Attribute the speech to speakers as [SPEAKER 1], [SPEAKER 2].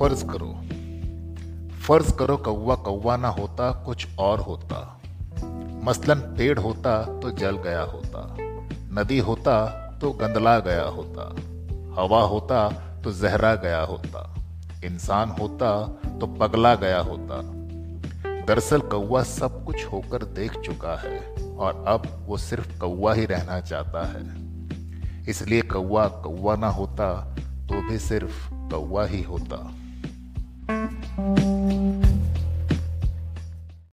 [SPEAKER 1] फ़र्ज़ करो। फ़र्ज़ करो कौवा कौवा ना होता, कुछ और होता। मसलन पेड़ होता तो जल गया होता। नदी होता तो गंदला गया होता। हवा होता तो जहरा गया होता। इंसान होता तो पगला गया होता। दरअसल कौवा सब कुछ होकर देख चुका है और अब वो सिर्फ़ कौवा ही रहना चाहता है। इसलिए कौवा कौवा ना होता तो भी सिर्फ़ कौवा ही होता। Thank you.